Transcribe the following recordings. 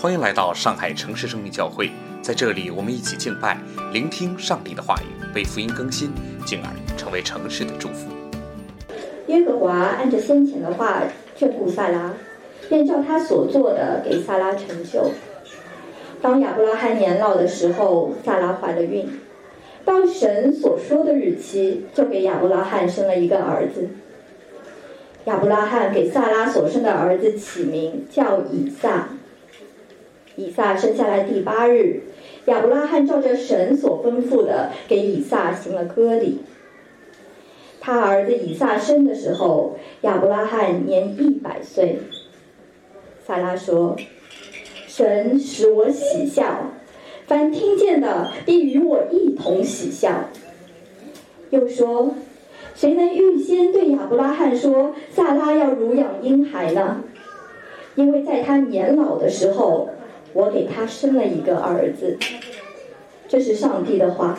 欢迎来到上海城市生命教会，在这里，我们一起敬拜，聆听上帝的话语，被福音更新，进而成为城市的祝福。耶和华按着先前的话眷顾萨拉，便照他所做的给萨拉成就。当亚伯拉罕年老的时候，萨拉怀了孕，到神所说的日期，就给亚伯拉罕生了一个儿子。亚伯拉罕给萨拉所生的儿子起名叫以撒。以撒生下来第八日，亚伯拉罕照着神所吩咐的，给以撒行了割礼。他儿子以撒生的时候，亚伯拉罕年一百岁。萨拉说：“神使我喜笑，凡听见的必与我一同喜笑。”又说：“谁能预先对亚伯拉罕说，萨拉要乳养婴孩呢？因为在他年老的时候。”我给他生了一个儿子，这是上帝的话。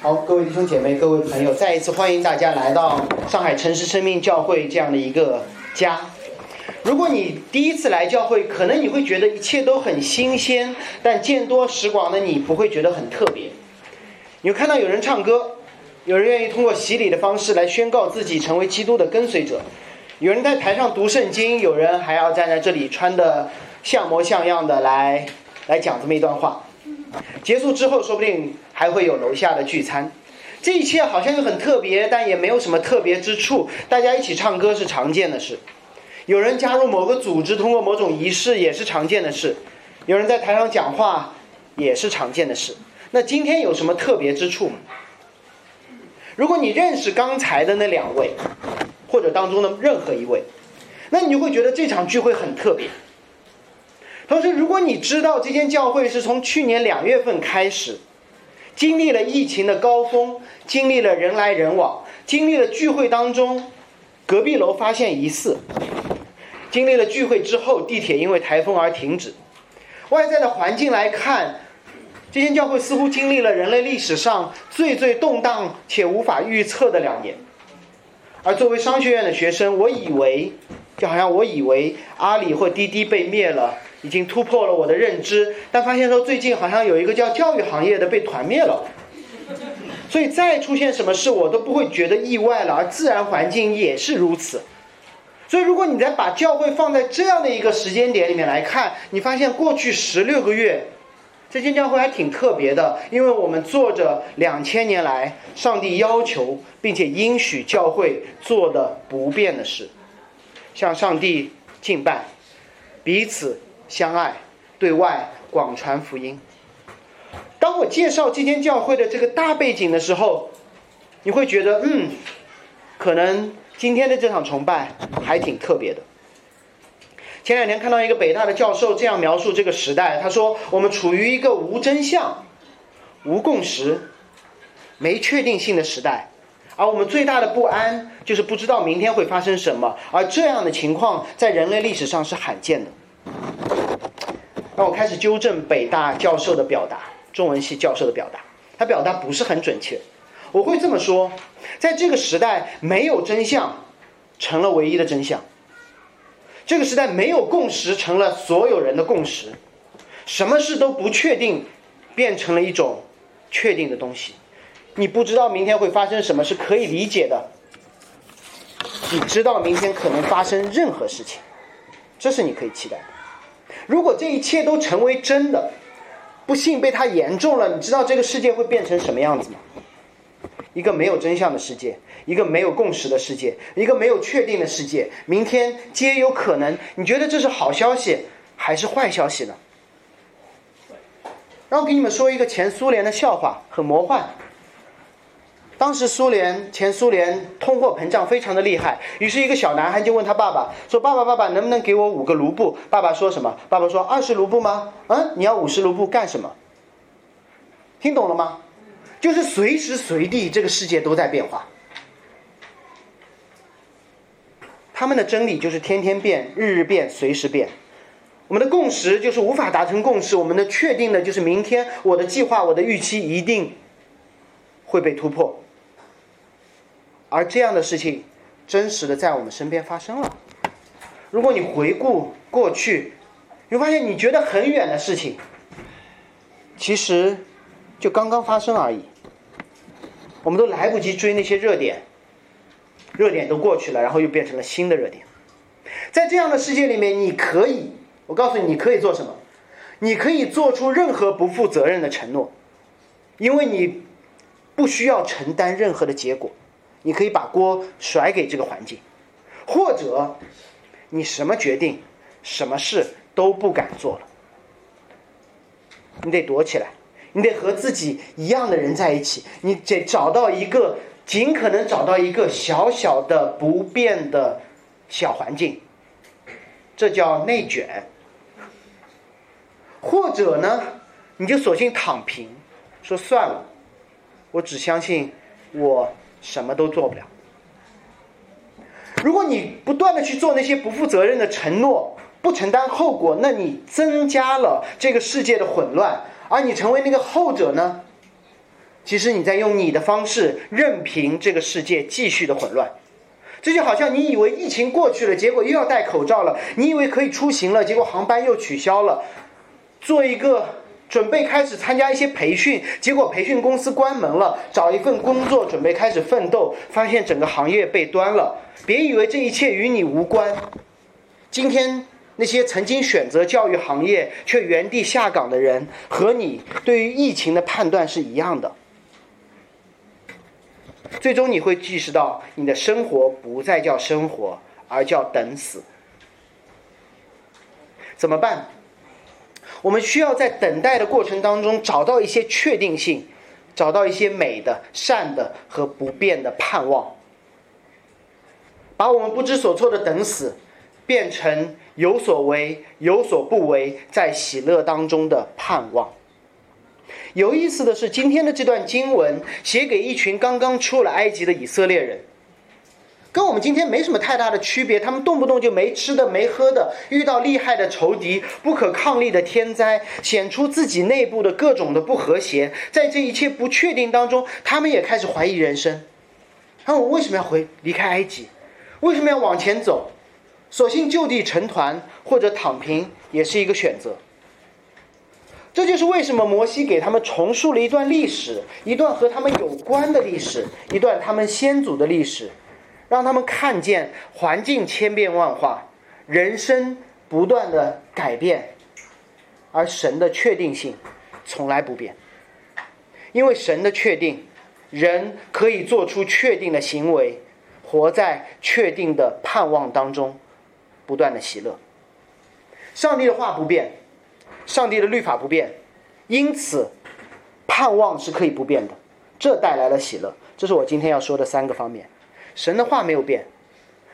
好，各位弟兄姐妹、各位朋友，再一次欢迎大家来到上海城市生命教会这样的一个家。如果你第一次来教会，可能你会觉得一切都很新鲜，但见多识广的你不会觉得很特别。你会看到有人唱歌。有人愿意通过洗礼的方式来宣告自己成为基督的跟随者，有人在台上读圣经，有人还要站在这里穿的像模像样的来来讲这么一段话。结束之后，说不定还会有楼下的聚餐。这一切好像又很特别，但也没有什么特别之处。大家一起唱歌是常见的事，有人加入某个组织，通过某种仪式也是常见的事，有人在台上讲话也是常见的事。那今天有什么特别之处吗？如果你认识刚才的那两位，或者当中的任何一位，那你就会觉得这场聚会很特别。同时，如果你知道这间教会是从去年两月份开始，经历了疫情的高峰，经历了人来人往，经历了聚会当中隔壁楼发现疑似，经历了聚会之后地铁因为台风而停止，外在的环境来看。这间教会似乎经历了人类历史上最最动荡且无法预测的两年，而作为商学院的学生，我以为，就好像我以为阿里或滴滴被灭了，已经突破了我的认知，但发现说最近好像有一个叫教育行业的被团灭了，所以再出现什么事我都不会觉得意外了，而自然环境也是如此，所以如果你再把教会放在这样的一个时间点里面来看，你发现过去十六个月。这间教会还挺特别的，因为我们做着两千年来上帝要求并且应许教会做的不变的事，向上帝敬拜，彼此相爱，对外广传福音。当我介绍这间教会的这个大背景的时候，你会觉得，嗯，可能今天的这场崇拜还挺特别的。前两天看到一个北大的教授这样描述这个时代，他说：“我们处于一个无真相、无共识、没确定性的时代，而我们最大的不安就是不知道明天会发生什么。而这样的情况在人类历史上是罕见的。”那我开始纠正北大教授的表达，中文系教授的表达，他表达不是很准确。我会这么说：在这个时代，没有真相成了唯一的真相。这个时代没有共识，成了所有人的共识。什么事都不确定，变成了一种确定的东西。你不知道明天会发生什么，是可以理解的。你知道明天可能发生任何事情，这是你可以期待的。如果这一切都成为真的，不幸被它言中了，你知道这个世界会变成什么样子吗？一个没有真相的世界，一个没有共识的世界，一个没有确定的世界，明天皆有可能。你觉得这是好消息还是坏消息呢？让我给你们说一个前苏联的笑话，很魔幻。当时苏联前苏联通货膨胀非常的厉害，于是一个小男孩就问他爸爸说：“爸爸，爸爸，能不能给我五个卢布？”爸爸说什么？爸爸说：“二十卢布吗？嗯，你要五十卢布干什么？”听懂了吗？就是随时随地，这个世界都在变化。他们的真理就是天天变，日日变，随时变。我们的共识就是无法达成共识。我们的确定的就是明天，我的计划，我的预期一定会被突破。而这样的事情真实的在我们身边发生了。如果你回顾过去，你会发现你觉得很远的事情，其实就刚刚发生而已。我们都来不及追那些热点，热点都过去了，然后又变成了新的热点。在这样的世界里面，你可以，我告诉你，你可以做什么？你可以做出任何不负责任的承诺，因为你不需要承担任何的结果，你可以把锅甩给这个环境，或者。你什么决定，什么事都不敢做了。你得躲起来，你得和自己一样的人在一起，你得找到一个尽可能找到一个小小的不变的小环境，这叫内卷。或者呢，你就索性躺平，说算了，我只相信我什么都做不了。如果你不断的去做那些不负责任的承诺，不承担后果，那你增加了这个世界的混乱，而你成为那个后者呢？其实你在用你的方式任凭这个世界继续的混乱。这就好像你以为疫情过去了，结果又要戴口罩了；你以为可以出行了，结果航班又取消了。做一个。准备开始参加一些培训，结果培训公司关门了。找一份工作，准备开始奋斗，发现整个行业被端了。别以为这一切与你无关。今天那些曾经选择教育行业却原地下岗的人，和你对于疫情的判断是一样的。最终你会意识到，你的生活不再叫生活，而叫等死。怎么办？我们需要在等待的过程当中找到一些确定性，找到一些美的、善的和不变的盼望，把我们不知所措的等死，变成有所为、有所不为，在喜乐当中的盼望。有意思的是，今天的这段经文写给一群刚刚出了埃及的以色列人。跟我们今天没什么太大的区别，他们动不动就没吃的、没喝的，遇到厉害的仇敌、不可抗力的天灾，显出自己内部的各种的不和谐。在这一切不确定当中，他们也开始怀疑人生。那我为什么要回离开埃及？为什么要往前走？索性就地成团或者躺平也是一个选择。这就是为什么摩西给他们重述了一段历史，一段和他们有关的历史，一段他们先祖的历史。让他们看见环境千变万化，人生不断的改变，而神的确定性从来不变。因为神的确定，人可以做出确定的行为，活在确定的盼望当中，不断的喜乐。上帝的话不变，上帝的律法不变，因此盼望是可以不变的，这带来了喜乐。这是我今天要说的三个方面。神的话没有变，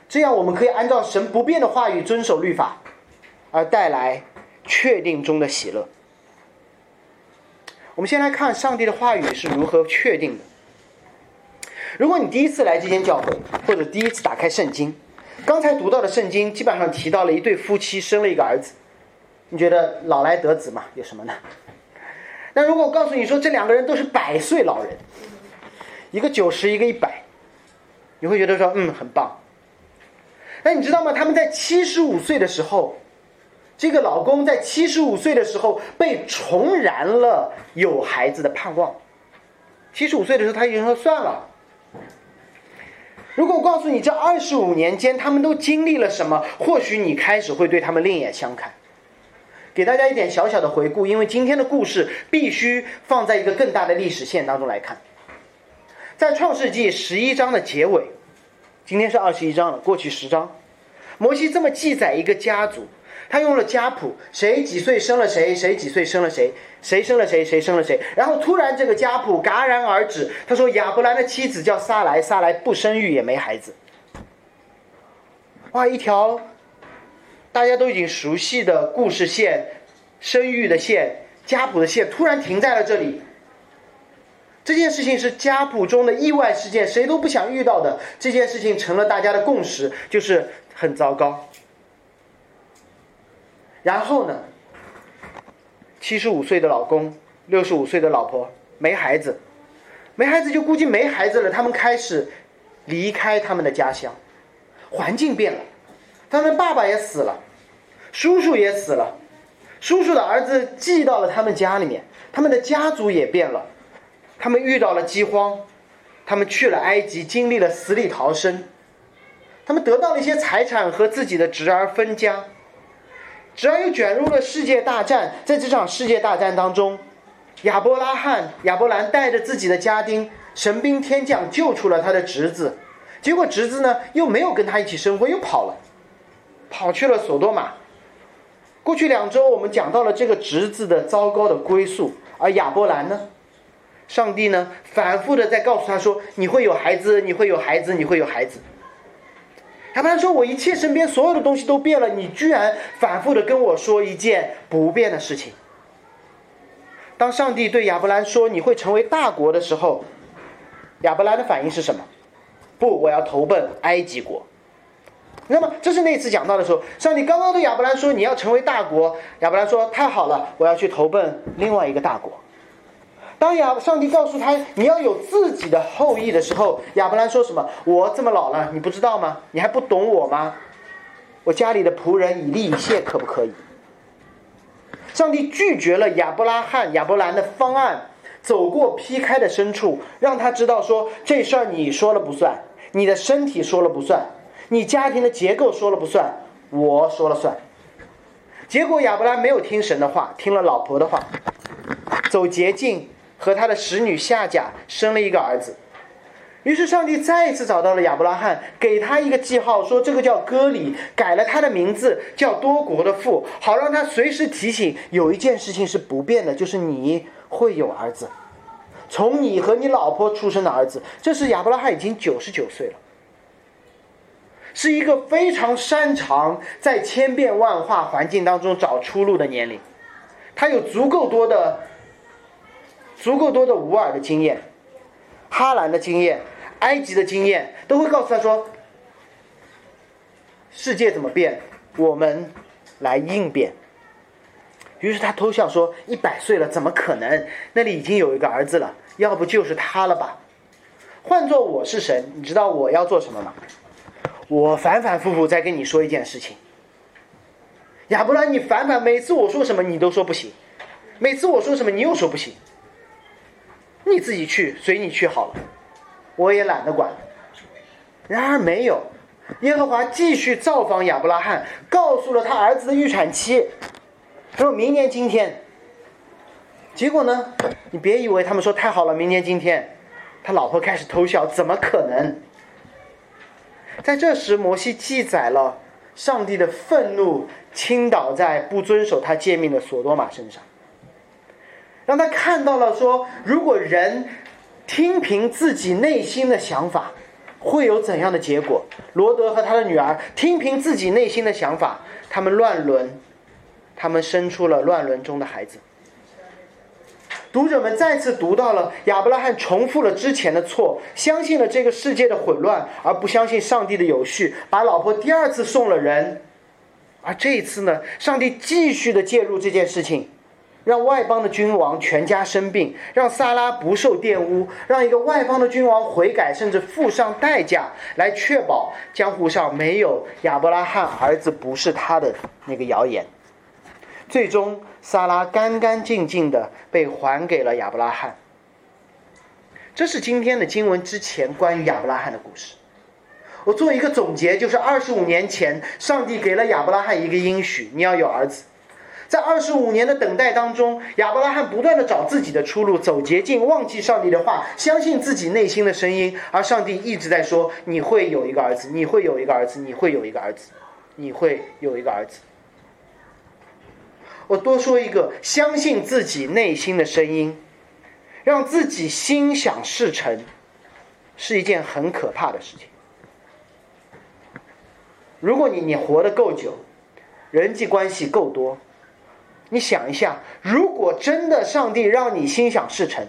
这样我们可以按照神不变的话语遵守律法，而带来确定中的喜乐。我们先来看上帝的话语是如何确定的。如果你第一次来这间教会，或者第一次打开圣经，刚才读到的圣经基本上提到了一对夫妻生了一个儿子，你觉得老来得子嘛？有什么呢？那如果我告诉你说这两个人都是百岁老人，一个九十，一个一百。你会觉得说，嗯，很棒。那你知道吗？他们在七十五岁的时候，这个老公在七十五岁的时候被重燃了有孩子的盼望。七十五岁的时候，他已经说算了。如果我告诉你这二十五年间他们都经历了什么，或许你开始会对他们另眼相看。给大家一点小小的回顾，因为今天的故事必须放在一个更大的历史线当中来看。在创世纪十一章的结尾，今天是二十一章了，过去十章，摩西这么记载一个家族，他用了家谱，谁几岁生了谁，谁几岁生了谁，谁生了谁，谁生了谁，然后突然这个家谱戛然而止，他说亚伯兰的妻子叫撒莱，撒莱不生育也没孩子。哇，一条大家都已经熟悉的故事线，生育的线，家谱的线，突然停在了这里。这件事情是家谱中的意外事件，谁都不想遇到的。这件事情成了大家的共识，就是很糟糕。然后呢，七十五岁的老公，六十五岁的老婆，没孩子，没孩子就估计没孩子了。他们开始离开他们的家乡，环境变了，他们爸爸也死了，叔叔也死了，叔叔的儿子寄到了他们家里面，他们的家族也变了，他们遇到了饥荒，他们去了埃及，经历了死里逃生，他们得到了一些财产和自己的侄儿分家，侄儿又卷入了世界大战，在这场世界大战当中。亚伯拉罕、亚伯兰带着自己的家丁，神兵天将救出了他的侄子，结果侄子呢又没有跟他一起生活，又跑了，跑去了索多玛。过去两周我们讲到了这个侄子的糟糕的归宿，而亚伯兰呢，上帝呢反复的在告诉他说：“你会有孩子，你会有孩子，你会有孩子。”亚伯兰说：“我一切身边所有的东西都变了，你居然反复的跟我说一件不变的事情。”当上帝对亚伯兰说你会成为大国的时候，亚伯兰的反应是什么？不，我要投奔埃及国。那么这是那次讲到的时候，上帝刚刚对亚伯兰说你要成为大国，亚伯兰说太好了，我要去投奔另外一个大国。当亚上帝告诉他你要有自己的后裔的时候，亚伯兰说什么？我这么老了，你不知道吗？你还不懂我吗？我家里的仆人以利以谢可不可以？上帝拒绝了亚伯拉罕、亚伯兰的方案，走过劈开的深处，让他知道说这事儿你说了不算，你的身体说了不算，你家庭的结构说了不算，我说了算。结果亚伯兰没有听神的话，听了老婆的话，走捷径，和他的使女夏甲生了一个儿子。于是上帝再一次找到了亚伯拉罕，给他一个记号，说这个叫歌里，改了他的名字叫多国的父，好让他随时提醒有一件事情是不变的，就是你会有儿子，从你和你老婆出生的儿子。这是亚伯拉罕已经九十九岁了，是一个非常擅长在千变万化环境当中找出路的年龄，他有足够多的、足够多的无耳的经验。哈兰的经验，埃及的经验，都会告诉他说：“世界怎么变，我们来应变。”于是他偷笑说：“一百岁了，怎么可能？那里已经有一个儿子了，要不就是他了吧？换做我是神，你知道我要做什么吗？我反反复复在跟你说一件事情。亚伯兰，你反反每次我说什么你都说不行，每次我说什么你又说不行。”你自己去，随你去好了，我也懒得管。然而没有，耶和华继续造访亚伯拉罕，告诉了他儿子的预产期，说明年今天。结果呢，你别以为他们说太好了，明年今天，他老婆开始偷笑，怎么可能？在这时，摩西记载了上帝的愤怒倾倒在不遵守他诫命的索多玛身上。让他看到了，说如果人听凭自己内心的想法，会有怎样的结果？罗德和他的女儿听凭自己内心的想法，他们乱伦，他们生出了乱伦中的孩子。读者们再次读到了亚伯拉罕重复了之前的错，相信了这个世界的混乱，而不相信上帝的有序，把老婆第二次送了人。而这一次呢，上帝继续的介入这件事情。让外邦的君王全家生病，让萨拉不受玷污，让一个外邦的君王悔改，甚至付上代价来确保江湖上没有亚伯拉罕儿子不是他的那个谣言。最终，萨拉干干净净的被还给了亚伯拉罕。这是今天的经文之前关于亚伯拉罕的故事。我做一个总结，就是二十五年前，上帝给了亚伯拉罕一个应许：你要有儿子。在二十五年的等待当中，亚伯拉罕不断的找自己的出路，走捷径，忘记上帝的话，相信自己内心的声音，而上帝一直在说：“你会有一个儿子，你会有一个儿子，你会有一个儿子，你会有一个儿子。”我多说一个，相信自己内心的声音，让自己心想事成，是一件很可怕的事情。如果你你活得够久，人际关系够多。你想一下，如果真的上帝让你心想事成，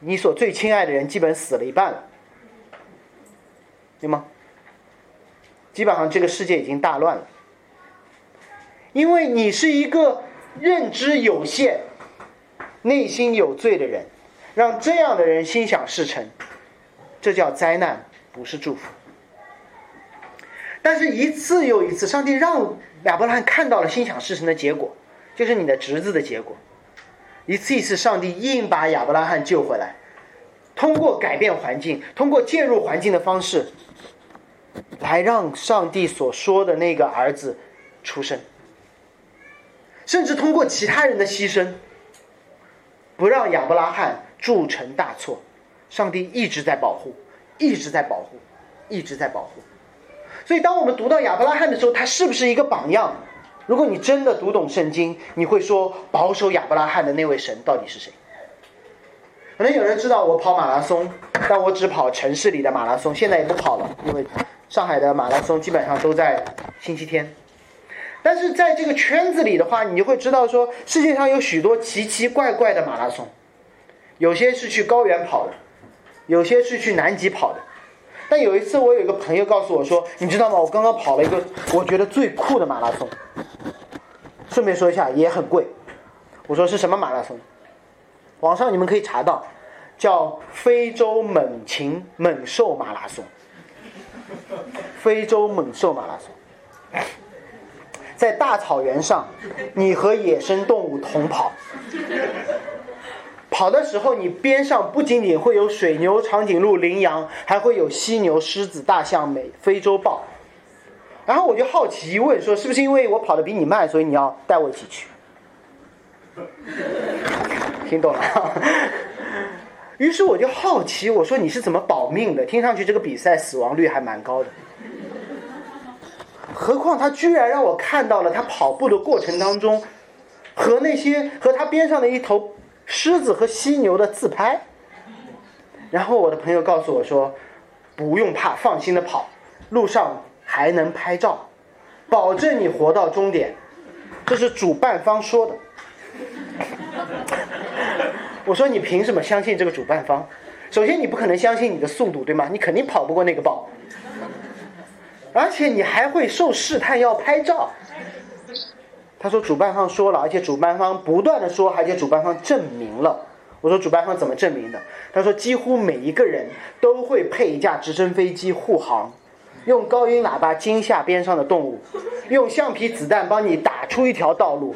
你所最亲爱的人基本死了一半了，对吗？基本上这个世界已经大乱了，因为你是一个认知有限、内心有罪的人，让这样的人心想事成，这叫灾难，不是祝福。但是，一次又一次，上帝让亚伯拉罕看到了心想事成的结果，就是你的侄子的结果。一次一次，上帝硬把亚伯拉罕救回来，通过改变环境，通过介入环境的方式，来让上帝所说的那个儿子出生，甚至通过其他人的牺牲，不让亚伯拉罕铸成大错。上帝一直在保护，一直在保护，一直在保护。所以，当我们读到亚伯拉罕的时候，他是不是一个榜样？如果你真的读懂圣经，你会说保守亚伯拉罕的那位神到底是谁？可能有人知道我跑马拉松，但我只跑城市里的马拉松，现在也不跑了，因为上海的马拉松基本上都在星期天。但是在这个圈子里的话，你就会知道说，世界上有许多奇奇怪怪的马拉松，有些是去高原跑的，有些是去南极跑的。但有一次，我有一个朋友告诉我说：“你知道吗？我刚刚跑了一个我觉得最酷的马拉松。顺便说一下，也很贵。”我说：“是什么马拉松？”网上你们可以查到，叫非洲猛禽猛兽马拉松。非洲猛兽马拉松，在大草原上，你和野生动物同跑。跑的时候，你边上不仅仅会有水牛、长颈鹿、羚羊，还会有犀牛、狮子、大象、美非洲豹。然后我就好奇问说：“是不是因为我跑得比你慢，所以你要带我一起去？”听懂了。于是我就好奇，我说：“你是怎么保命的？听上去这个比赛死亡率还蛮高的。何况他居然让我看到了他跑步的过程当中，和那些和他边上的一头。”狮子和犀牛的自拍，然后我的朋友告诉我说：“不用怕，放心的跑，路上还能拍照，保证你活到终点。”这是主办方说的。我说：“你凭什么相信这个主办方？首先，你不可能相信你的速度，对吗？你肯定跑不过那个豹，而且你还会受试探要拍照。”他说：“主办方说了，而且主办方不断的说，而且主办方证明了。”我说：“主办方怎么证明的？”他说：“几乎每一个人都会配一架直升飞机护航，用高音喇叭惊吓边上的动物，用橡皮子弹帮你打出一条道路，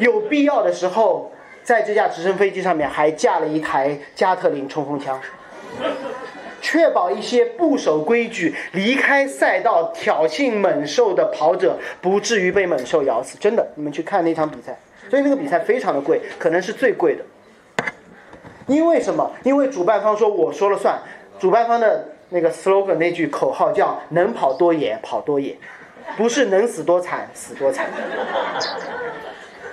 有必要的时候，在这架直升飞机上面还架了一台加特林冲锋枪。”确保一些不守规矩、离开赛道挑衅猛兽的跑者不至于被猛兽咬死。真的，你们去看那场比赛，所以那个比赛非常的贵，可能是最贵的。因为什么？因为主办方说我说了算，主办方的那个 slogan 那句口号叫“能跑多野，跑多野”，不是能死多惨，死多惨。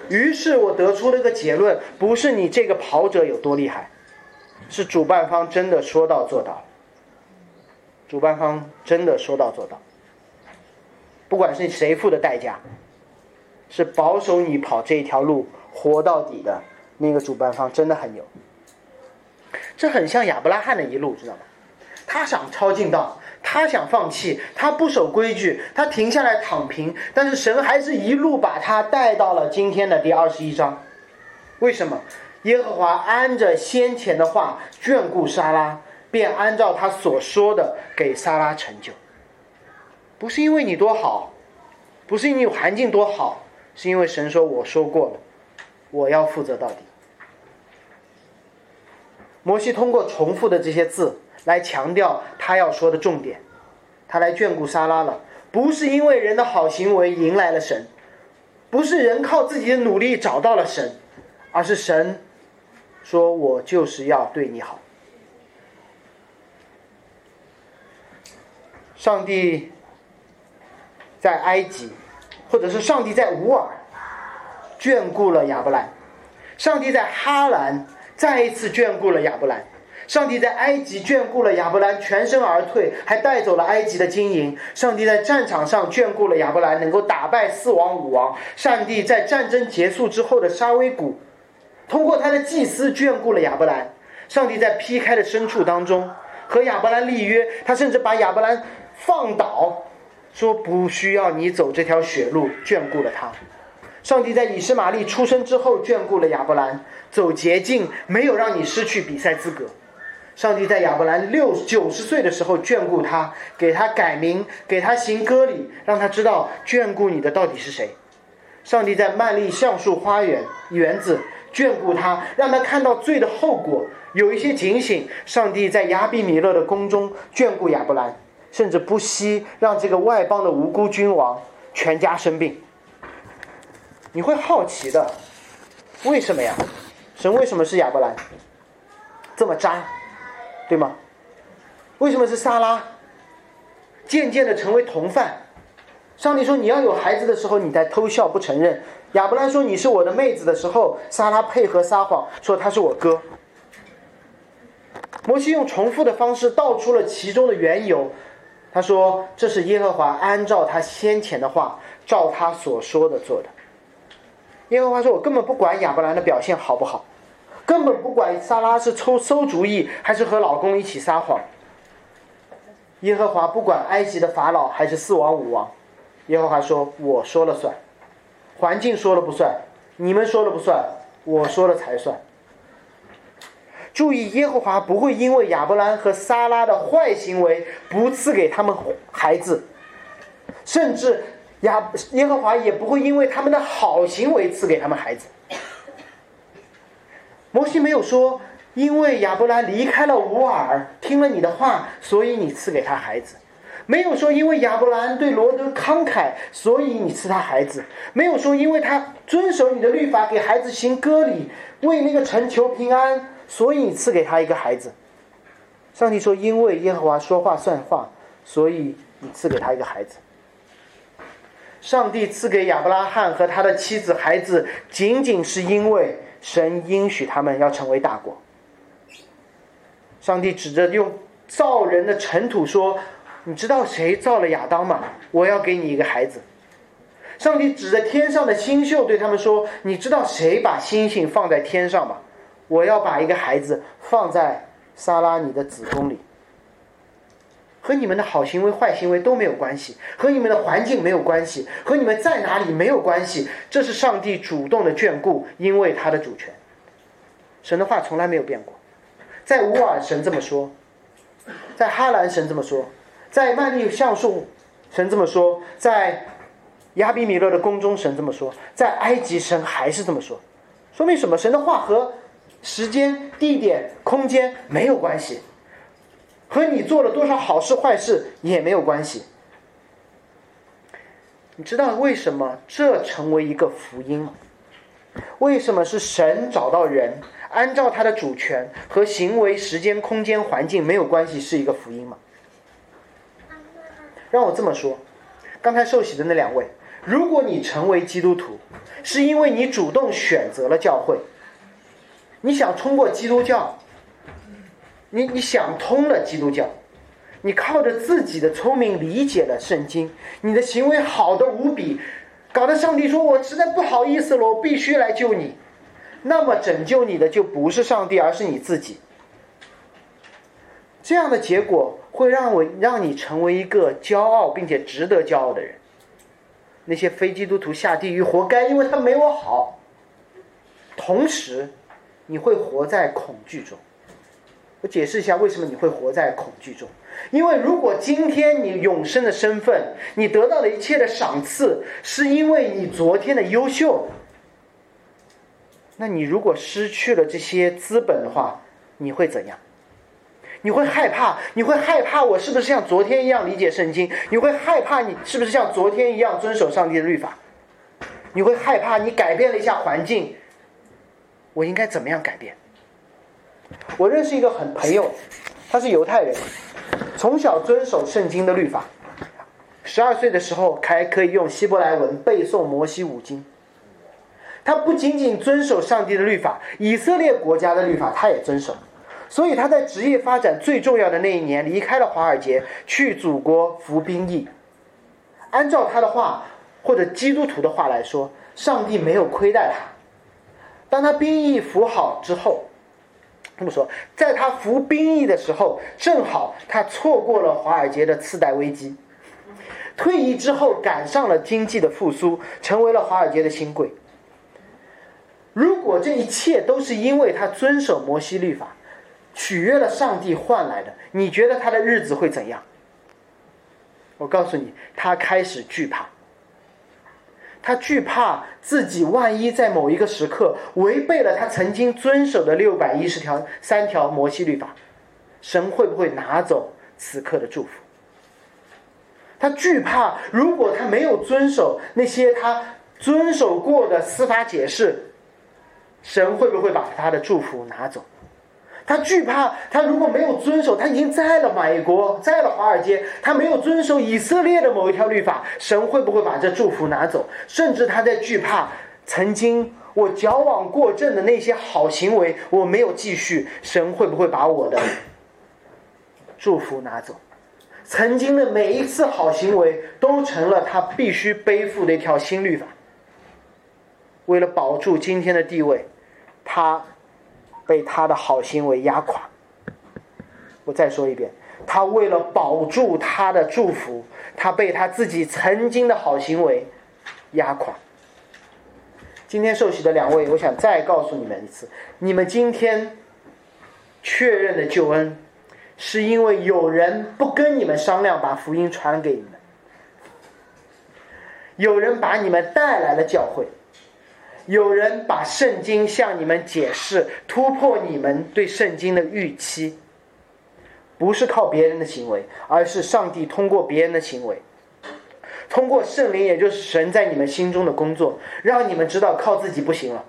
于是我得出了一个结论：不是你这个跑者有多厉害，是主办方真的说到做到。主办方真的说到做到，不管是谁付的代价，是保守你跑这一条路活到底的那个主办方真的很牛。这很像亚伯拉罕的一路，知道吗？他想抄近道，他想放弃，他不守规矩，他停下来躺平，但是神还是一路把他带到了今天的第二十一章。为什么？耶和华按着先前的话眷顾沙拉。便按照他所说的给萨拉成就，不是因为你多好，不是因为环境多好，是因为神说我说过了，我要负责到底。摩西通过重复的这些字来强调他要说的重点，他来眷顾萨拉了，不是因为人的好行为迎来了神，不是人靠自己的努力找到了神，而是神说我就是要对你好。上帝在埃及，或者是上帝在乌尔眷顾了亚伯兰；上帝在哈兰再一次眷顾了亚伯兰；上帝在埃及眷顾了亚伯兰，全身而退，还带走了埃及的金银；上帝在战场上眷顾了亚伯兰，能够打败四王五王；上帝在战争结束之后的沙威谷，通过他的祭司眷顾了亚伯兰；上帝在劈开的牲畜当中和亚伯兰立约，他甚至把亚伯兰。放倒，说不需要你走这条血路，眷顾了他。上帝在以实玛利出生之后眷顾了亚伯兰，走捷径没有让你失去比赛资格。上帝在亚伯兰六九十岁的时候眷顾他，给他改名，给他行割礼，让他知道眷顾你的到底是谁。上帝在曼利橡树花园园子眷顾他，让他看到罪的后果，有一些警醒。上帝在亚比米勒的宫中眷顾亚伯兰，甚至不惜让这个外邦的无辜君王全家生病。你会好奇的，为什么呀？神为什么是亚伯兰这么渣，对吗？为什么是撒拉渐渐的成为同犯？上帝说：“你要有孩子的时候，你在偷笑不承认。”亚伯兰说：“你是我的妹子的时候，撒拉配合撒谎，说他是我哥。”摩西用重复的方式道出了其中的缘由。他说：“这是耶和华按照他先前的话，照他所说的做的。”耶和华说：“我根本不管亚伯兰的表现好不好，根本不管撒拉是抽馊主意还是和老公一起撒谎。耶和华不管埃及的法老还是四王五王。”耶和华说：“我说了算，环境说了不算，你们说了不算，我说了才算。”注意，耶和华不会因为亚伯兰和撒拉的坏行为不赐给他们孩子，甚至亚耶和华也不会因为他们的好行为赐给他们孩子。摩西没有说，因为亚伯兰离开了乌尔，听了你的话，所以你赐给他孩子。没有说因为亚伯兰对罗德慷慨，所以你赐他孩子；没有说因为他遵守你的律法，给孩子行割礼，为那个城求平安，所以你赐给他一个孩子。上帝说：“因为耶和华说话算话，所以你赐给他一个孩子。”上帝赐给亚伯拉罕和他的妻子孩子，仅仅是因为神应许他们要成为大国。上帝指着用造人的尘土说。你知道谁造了亚当吗？我要给你一个孩子。上帝指着天上的星宿对他们说：“你知道谁把星星放在天上吗？我要把一个孩子放在撒拉你的子宫里。和你们的好行为、坏行为都没有关系，和你们的环境没有关系，和你们在哪里没有关系。这是上帝主动的眷顾，因为他的主权。神的话从来没有变过。在乌尔，神这么说；在哈兰，神这么说。”在曼利橡树，神这么说；在亚比米勒的宫中，神这么说；在埃及，神还是这么说。说明什么？神的话和时间、地点、空间没有关系，和你做了多少好事坏事也没有关系。你知道为什么这成为一个福音吗？为什么是神找到人，按照他的主权和行为、时间、空间、环境没有关系，是一个福音吗？让我这么说，刚才受洗的那两位，如果你成为基督徒，是因为你主动选择了教会，你想通过基督教，你你想通了基督教，你靠着自己的聪明理解了圣经，你的行为好的无比，搞得上帝说我实在不好意思了，我必须来救你，那么拯救你的就不是上帝，而是你自己。这样的结果会让我让你成为一个骄傲并且值得骄傲的人。那些非基督徒下地狱活该，因为他没我好。同时，你会活在恐惧中。我解释一下为什么你会活在恐惧中。因为如果今天你永生的身份，你得到的一切的赏赐，是因为你昨天的优秀，那你如果失去了这些资本的话，你会怎样？你会害怕，你会害怕我是不是像昨天一样理解圣经？你会害怕你是不是像昨天一样遵守上帝的律法？你会害怕你改变了一下环境，我应该怎么样改变？我认识一个很朋友，他是犹太人，从小遵守圣经的律法，十二岁的时候还可以用希伯来文背诵摩西五经。他不仅仅遵守上帝的律法，以色列国家的律法他也遵守。所以他在职业发展最重要的那一年离开了华尔街，去祖国服兵役。按照他的话，或者基督徒的话来说，上帝没有亏待他。当他兵役服好之后，这么说，在他服兵役的时候，正好他错过了华尔街的次贷危机。退役之后，赶上了经济的复苏，成为了华尔街的新贵。如果这一切都是因为他遵守摩西律法，取悦了上帝换来的，你觉得他的日子会怎样？我告诉你，他开始惧怕。他惧怕自己万一在某一个时刻违背了他曾经遵守的六百一十条三条摩西律法，神会不会拿走此刻的祝福？他惧怕，如果他没有遵守那些他遵守过的司法解释，神会不会把他的祝福拿走？他惧怕，他如果没有遵守，他已经在了美国，在了华尔街，他没有遵守以色列的某一条律法，神会不会把这祝福拿走？甚至他在惧怕，曾经我矫枉过正的那些好行为，我没有继续，神会不会把我的祝福拿走？曾经的每一次好行为，都成了他必须背负的一条新律法。为了保住今天的地位，他。被他的好行为压垮。我再说一遍，他为了保住他的祝福，他被他自己曾经的好行为压垮。今天受洗的两位，我想再告诉你们一次：你们今天确认的救恩，是因为有人不跟你们商量，把福音传给你们；有人把你们带来了教会。有人把圣经向你们解释，突破你们对圣经的预期，不是靠别人的行为，而是上帝通过别人的行为，通过圣灵，也就是神在你们心中的工作，让你们知道靠自己不行了，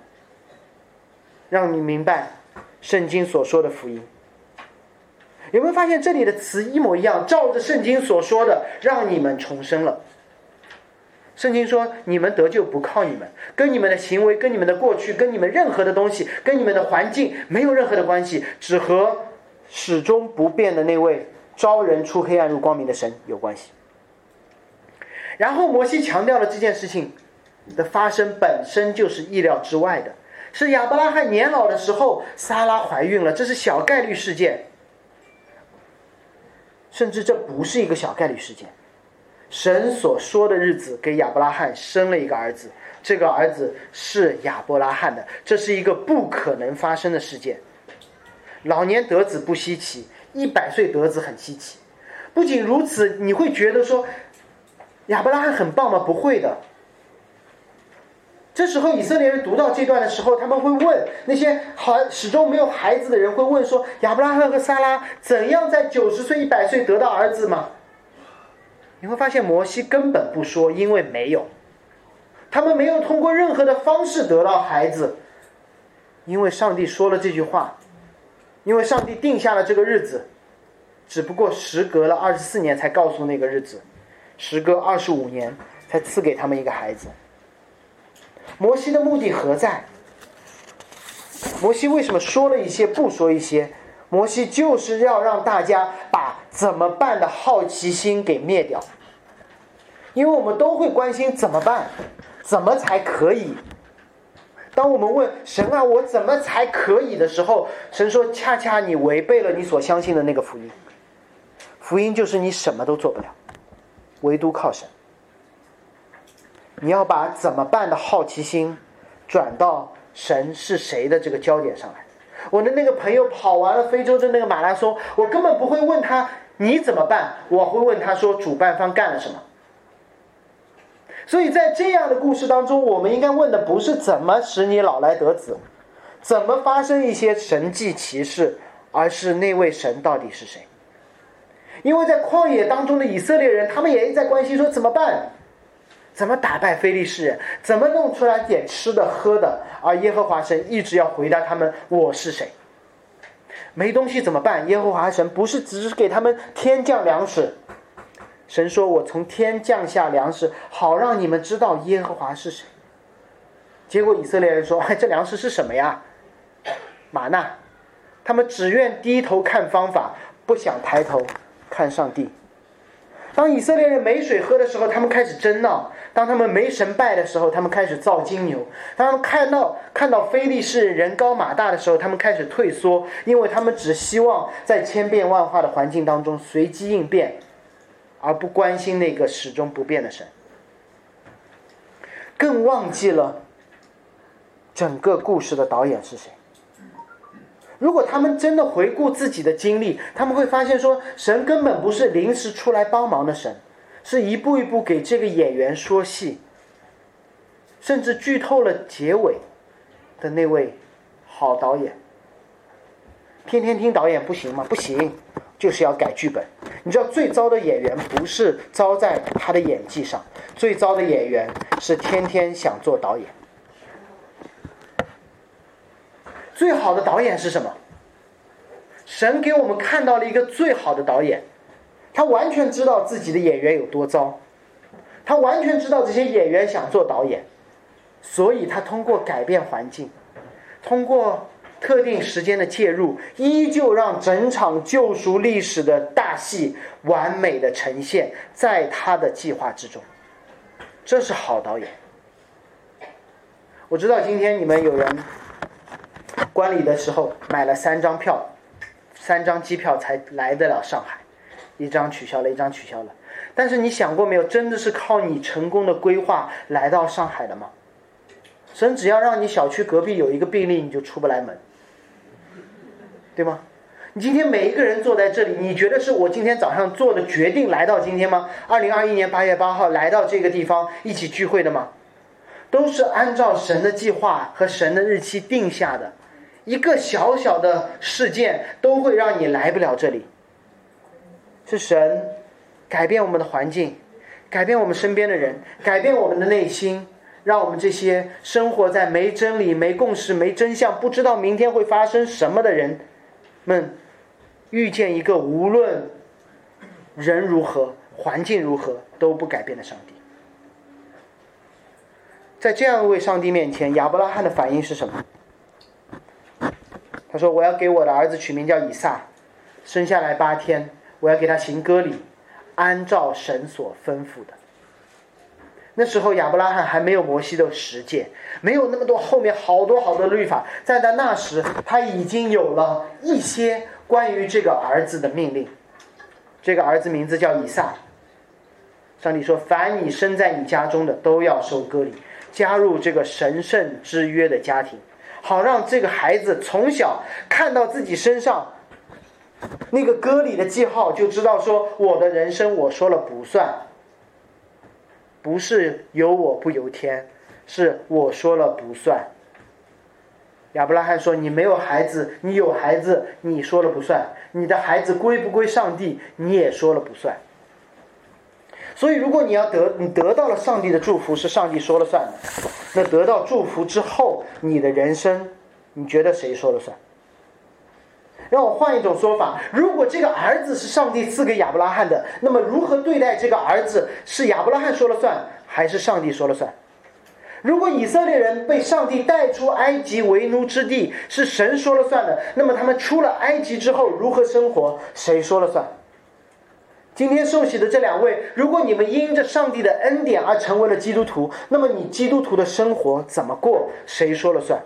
让你明白圣经所说的福音。有没有发现这里的词一模一样？照着圣经所说的，让你们重生了。圣经说：“你们得救不靠你们，跟你们的行为、跟你们的过去、跟你们任何的东西、跟你们的环境没有任何的关系，只和始终不变的那位招人出黑暗入光明的神有关系。”然后摩西强调了这件事情的发生本身就是意料之外的，是亚伯拉罕年老的时候，撒拉怀孕了，这是小概率事件，甚至这不是一个小概率事件。神所说的日子，给亚伯拉罕生了一个儿子，这个儿子是亚伯拉罕的，这是一个不可能发生的事件。老年得子不稀奇，一百岁得子很稀奇。不仅如此，你会觉得说亚伯拉罕很棒吗？不会的。这时候以色列人读到这段的时候，他们会问那些好始终没有孩子的人，会问说：亚伯拉罕和撒拉怎样在九十岁、一百岁得到儿子吗？你会发现摩西根本不说，因为没有，他们没有通过任何的方式得到孩子，因为上帝说了这句话，因为上帝定下了这个日子，只不过时隔了二十四年才告诉那个日子，时隔二十五年才赐给他们一个孩子。摩西的目的何在？摩西为什么说了一些不说一些？摩西就是要让大家把怎么办的好奇心给灭掉，因为我们都会关心怎么办，怎么才可以。当我们问神啊，我怎么才可以的时候，神说：恰恰你违背了你所相信的那个福音。福音就是你什么都做不了，唯独靠神。你要把怎么办的好奇心转到神是谁的这个焦点上来。我的那个朋友跑完了非洲的那个马拉松，我根本不会问他你怎么办，我会问他说主办方干了什么。所以在这样的故事当中，我们应该问的不是怎么使你老来得子，怎么发生一些神迹奇事，而是那位神到底是谁？因为在旷野当中的以色列人，他们也在关心说怎么办。怎么打败非利士人？怎么弄出来点吃的喝的？而耶和华神一直要回答他们：“我是谁？”没东西怎么办？耶和华神不是只是给他们天降粮食？神说：“我从天降下粮食，好让你们知道耶和华是谁。”结果以色列人说：“哎，这粮食是什么呀？玛纳。”他们只愿低头看方法，不想抬头看上帝。当以色列人没水喝的时候，他们开始争闹；当他们没神拜的时候，他们开始造金牛；当他们看到看到非利士人高马大的时候，他们开始退缩，因为他们只希望在千变万化的环境当中随机应变，而不关心那个始终不变的神，更忘记了整个故事的导演是谁。如果他们真的回顾自己的经历，他们会发现说，神根本不是临时出来帮忙的神，是一步一步给这个演员说戏，甚至剧透了结尾的那位好导演。天天听导演不行吗？不行，就是要改剧本。你知道最糟的演员不是糟在他的演技上，最糟的演员是天天想做导演。最好的导演是什么？神给我们看到了一个最好的导演，他完全知道自己的演员有多糟，他完全知道这些演员想做导演，所以他通过改变环境，通过特定时间的介入，依旧让整场救赎历史的大戏完美的呈现在他的计划之中。这是好导演。我知道今天你们有人。观礼的时候买了三张票，三张机票才来得了上海，一张取消了，一张取消了。但是你想过没有，真的是靠你成功的规划来到上海的吗？神只要让你小区隔壁有一个病例，你就出不来门，对吗？你今天每一个人坐在这里，你觉得是我今天早上做的决定来到今天吗？二零二一年八月八号来到这个地方一起聚会的吗？都是按照神的计划和神的日期定下的。一个小小的事件都会让你来不了这里。是神改变我们的环境，改变我们身边的人，改变我们的内心，让我们这些生活在没真理、没共识、没真相、不知道明天会发生什么的人们，遇见一个无论人如何、环境如何都不改变的上帝。在这样一位上帝面前，亚伯拉罕的反应是什么？他说：“我要给我的儿子取名叫以撒，生下来八天，我要给他行割礼，按照神所吩咐的。那时候亚伯拉罕还没有摩西的十诫，没有那么多后面好多好多律法，在他那时他已经有了一些关于这个儿子的命令。这个儿子名字叫以撒。上帝说：凡你生在你家中的，都要受割礼，加入这个神圣之约的家庭。”好让这个孩子从小看到自己身上那个歌里的记号，就知道说我的人生我说了不算，不是由我不由天，是我说了不算。亚伯拉罕说：“你没有孩子，你有孩子，你说了不算；你的孩子归不归上帝，你也说了不算。”所以，如果你要得，你得到了上帝的祝福，是上帝说了算的。那得到祝福之后，你的人生，你觉得谁说了算？让我换一种说法：如果这个儿子是上帝赐给亚伯拉罕的，那么如何对待这个儿子，是亚伯拉罕说了算，还是上帝说了算？如果以色列人被上帝带出埃及为奴之地，是神说了算的，那么他们出了埃及之后如何生活，谁说了算？今天受洗的这两位，如果你们因着上帝的恩典而成为了基督徒，那么你基督徒的生活怎么过，谁说了算？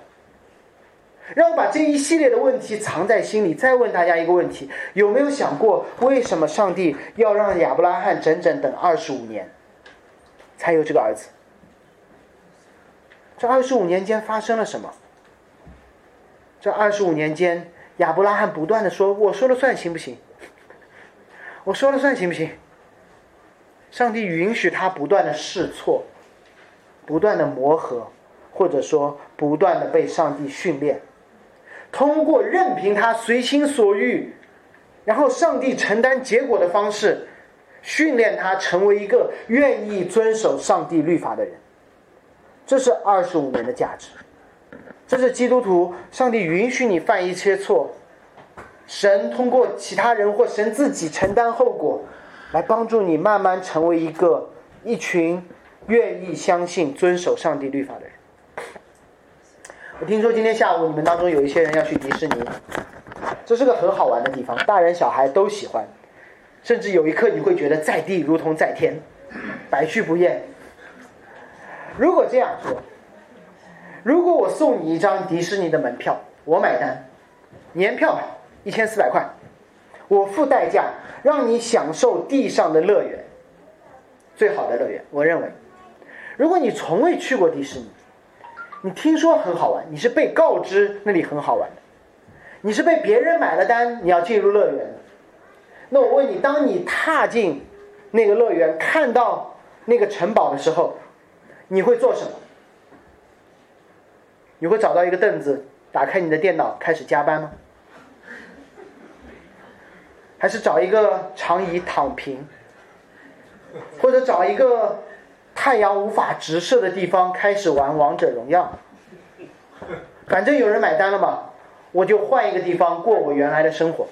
让我把这一系列的问题藏在心里，再问大家一个问题：有没有想过，为什么上帝要让亚伯拉罕整整等二十五年，才有这个儿子？这二十五年间发生了什么？这二十五年间，亚伯拉罕不断的说：“我说了算，行不行？”我说了算行不行？上帝允许他不断的试错，不断的磨合，或者说不断的被上帝训练，通过任凭他随心所欲，然后上帝承担结果的方式，训练他成为一个愿意遵守上帝律法的人。这是二十五年的价值，这是基督徒，上帝允许你犯一些错。神通过其他人或神自己承担后果，来帮助你慢慢成为一个一群愿意相信、遵守上帝律法的人。我听说今天下午你们当中有一些人要去迪士尼，这是个很好玩的地方，大人小孩都喜欢，甚至有一刻你会觉得在地如同在天，百去不厌。如果这样说，如果我送你一张迪士尼的门票，我买单，年票吧。一千四百块，我付代价让你享受地上的乐园，最好的乐园。我认为，如果你从未去过迪士尼，你听说很好玩，你是被告知那里很好玩的，你是被别人买了单，你要进入乐园的。那我问你，当你踏进那个乐园，看到那个城堡的时候，你会做什么？你会找到一个凳子，打开你的电脑，开始加班吗？还是找一个长椅躺平，或者找一个太阳无法直射的地方，开始玩王者荣耀？反正有人买单了嘛，我就换一个地方过我原来的生活。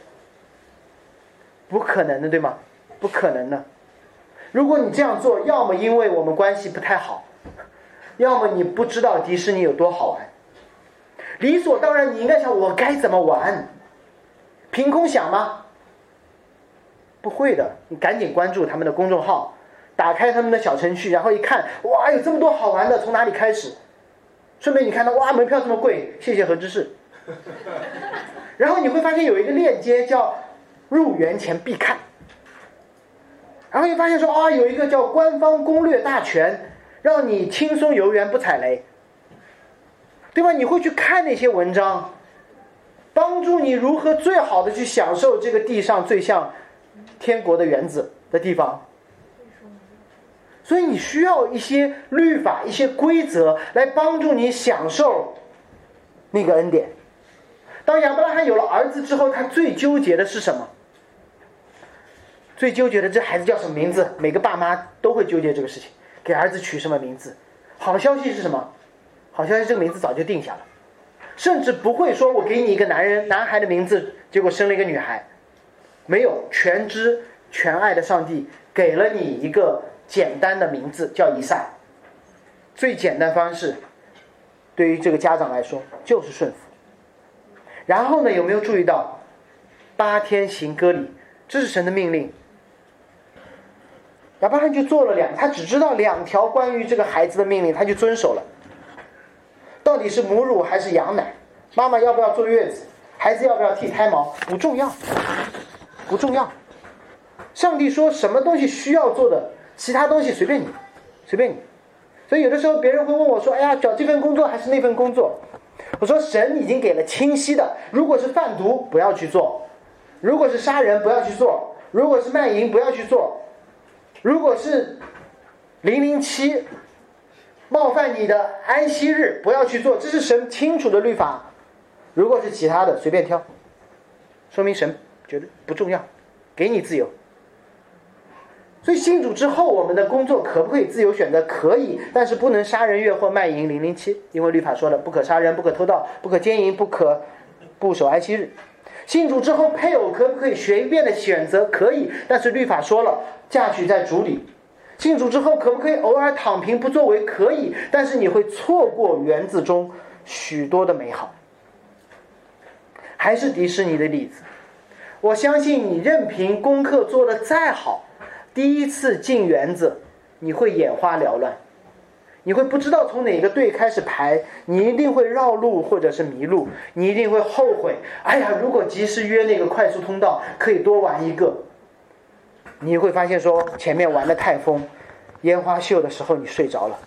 不可能的，对吗？不可能的。如果你这样做，要么因为我们关系不太好，要么你不知道迪士尼有多好玩。理所当然，你应该想我该怎么玩，凭空想吗？不会的，你赶紧关注他们的公众号，打开他们的小程序，然后一看，哇，有这么多好玩的，从哪里开始？顺便你看到，哇，门票这么贵，谢谢何知识。然后你会发现有一个链接叫入园前必看，然后你发现说啊，有一个叫官方攻略大全，让你轻松游园不踩雷。对吧？你会去看那些文章，帮助你如何最好的去享受这个地上最像天国的园子的地方。所以你需要一些律法、一些规则来帮助你享受那个恩典。当亚伯拉罕有了儿子之后，他最纠结的是什么？最纠结的这孩子叫什么名字？每个爸妈都会纠结这个事情，给儿子取什么名字？好消息是什么？好消息这个名字早就定下了，甚至不会说我给你一个男人男孩的名字，结果生了一个女孩，没有全知全爱的上帝给了你一个简单的名字叫以撒，最简单方式，对于这个家长来说就是顺服。然后呢，有没有注意到八天行割礼，这是神的命令，亚伯拉罕就做了两，他只知道两条关于这个孩子的命令，他就遵守了。到底是母乳还是羊奶？妈妈要不要坐月子？孩子要不要剃胎毛？不重要，不重要。上帝说什么东西需要做的，其他东西随便你，随便你。所以有的时候别人会问我说：“哎呀，找这份工作还是那份工作？”我说：“神已经给了清晰的，如果是贩毒，不要去做；如果是杀人，不要去做；如果是卖淫，不要去做；如果是零零七。”冒犯你的安息日不要去做，这是神清楚的律法。如果是其他的，随便挑，说明神觉得不重要，给你自由。所以信主之后，我们的工作可不可以自由选择？可以，但是不能杀人越货卖淫零零七，因为律法说了，不可杀人，不可偷盗，不可奸淫，不可不守安息日。信主之后，配偶可不可以随便的选择？可以，但是律法说了，嫁娶在主里。信主之后，可不可以偶尔躺平不作为？可以，但是你会错过园子中许多的美好。还是迪士尼的例子，我相信你任凭功课做的再好，第一次进园子，你会眼花缭乱，你会不知道从哪个队开始排，你一定会绕路或者是迷路，你一定会后悔。哎呀，如果及时约那个快速通道，可以多玩一个。你会发现，说前面玩的太疯，烟花秀的时候你睡着了，